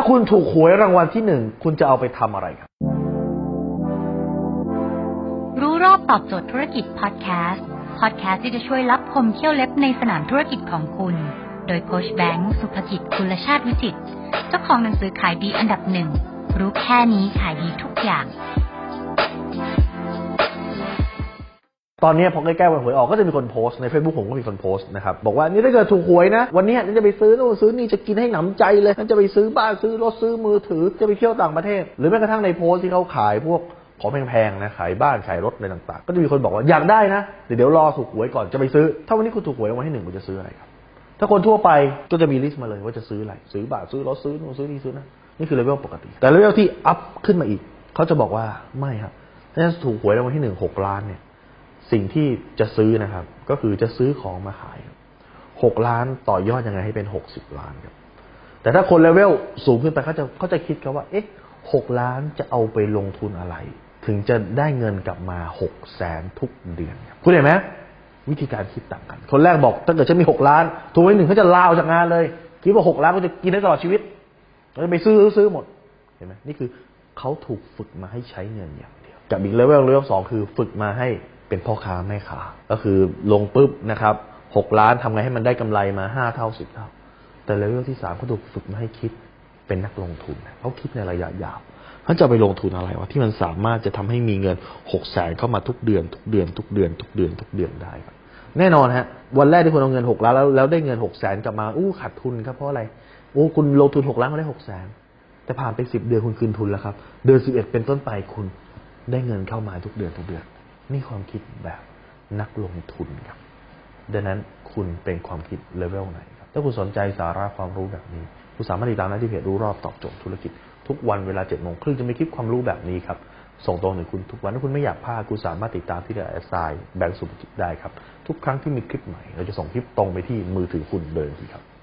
ถ้าคุณถูกหวยรางวัลที่หนึ่งคุณจะเอาไปทำอะไรครับ รู้รอบตอบโจทย์ธุรกิจพอดแคสต์พอดแคสต์ที่จะช่วยรับคมเที่ยวเล็บในสนามธุรกิจของคุณ โดยโคชแบงค์สุภกิจคุณชาติวิจิตเจ้าของหนังสือขายดีอันดับหนึ่งรู้แค่นี้ขายดีทุกอย่าง ตอนนี้พอใกล้ๆวันหวยออกก็จะมีคนโพสต์ใน Facebook ผมก็มีคนโพสต์นะครับบอกว่านี่ถ้าเกิดถูกหวยนะ วันนี้ฉันจะไปซื้อนู่นซื้อนี่จะกินให้หนำใจเลยฉันจะไปซื้อบ้านซื้อรถซื้อมือถือจะไปเที่ยวต่างประเทศ หรือแม้กระทั่งในโพสต์ที่เขาขายพวกของแพงๆนะขายบ้านขายรถอะไรต่างๆ ก็จะมีคนบอกว่าอยากได้นะเดี๋ยวเดี๋ยวรอถูกหวยก่อนจะไปซื้อ ถ้าวันนี้คุณถูกหวยรางวัลที่หนึ่งคุณจะซื้ออะไรครับถ้าคนทั่วไปก็จะมี list มาเลยว่าจะซื้ออะไรซื้อบ้านซื้อรถซื้อนู่นซื้อนี่ซื้อนะนี่คือเลเวลปกติ แต่ level ที่ up ขึ้นมาอีกเขาจะบอกว่าไม่ครับถ้าถูกหวยรางวัลที่หนึ่งหกล้านเนี่ย สิ่งที่จะซื้อนะครับ ก็คือจะซื้อของมาขายหกล้านต่อยอดยังไงให้เป็นหกสิบล้านครับ แต่ถ้าคนเลเวลสูงขึ้นไปเขาจะเขาจะคิดกันว่า เอ๊ะหกล้านจะเอาไปลงทุนอะไร ถึงจะได้เงินกลับมาหกแสนทุกเดือนคุณเห็นไหมวิธีการคิดต่างกัน คนแรกบอก ถ้าเกิดฉันมีหกล้านถูกไว้หนึ่งเขาจะลาออกจากงานเลย คิดว่าหกล้านก็จะกินได้ตลอดชีวิตเขาจะไปซื้อซื้อหมด เห็นไหมนี่คือเขาถูกฝึกมาให้ใช้เงินอย่างเดียวกับอีกเลเวลเลเวลสองคือฝึกมาให้ เป็นพ่อค้าแม่ค้าก็คือลงปุ๊บนะครับหกล้านทำไงให้มันได้กำไรมาห้าเท่าสิบเท่า แต่เลเวลที่สามเขาถูกฝึกมาให้คิดเป็นนักลงทุนเขาคิดในระยะยาวเขาจะไปลงทุนอะไรวะที่มันสามารถจะทำให้มีเงินหกแสนเข้ามาทุกเดือน ทุกเดือน ทุกเดือน ทุกเดือน ทุกเดือนได้ครับแน่นอนฮะ วันแรกที่คุณเอาเงินหกล้านแล้วแล้วได้เงินหกแสนกลับมาอู้ขาดทุนครับเพราะอะไรโอ้คุณลงทุนหกล้านมาได้หกแสนแต่ผ่านไปสิบเดือนคุณคืนทุนแล้วครับ เดือนสิบเอ็ดเป็นต้นไปคุณได้เงินเข้ามาทุกเดือนทุกเดือน นี่ความคิดแบบนักลงทุนครับ ดังนั้นคุณเป็นความคิดเลเวลไหนครับ ถ้าคุณสนใจสาระความรู้แบบนี้ คุณสามารถติดตามได้ที่เพจรู้รอบตอบโจทย์ธุรกิจ ทุกวันเวลาเจ็ดโมงครึ่งจะมีคลิปความรู้แบบนี้ครับ ส่งตรงถึงคุณทุกวันถ้าคุณไม่อยากพลาดคุณสามารถติดตามที่เดอะไซแบงก์สุภกิจได้ครับ ทุกครั้งที่มีคลิปใหม่ เราจะส่งคลิปตรงไปที่มือถือคุณเดินทีครับ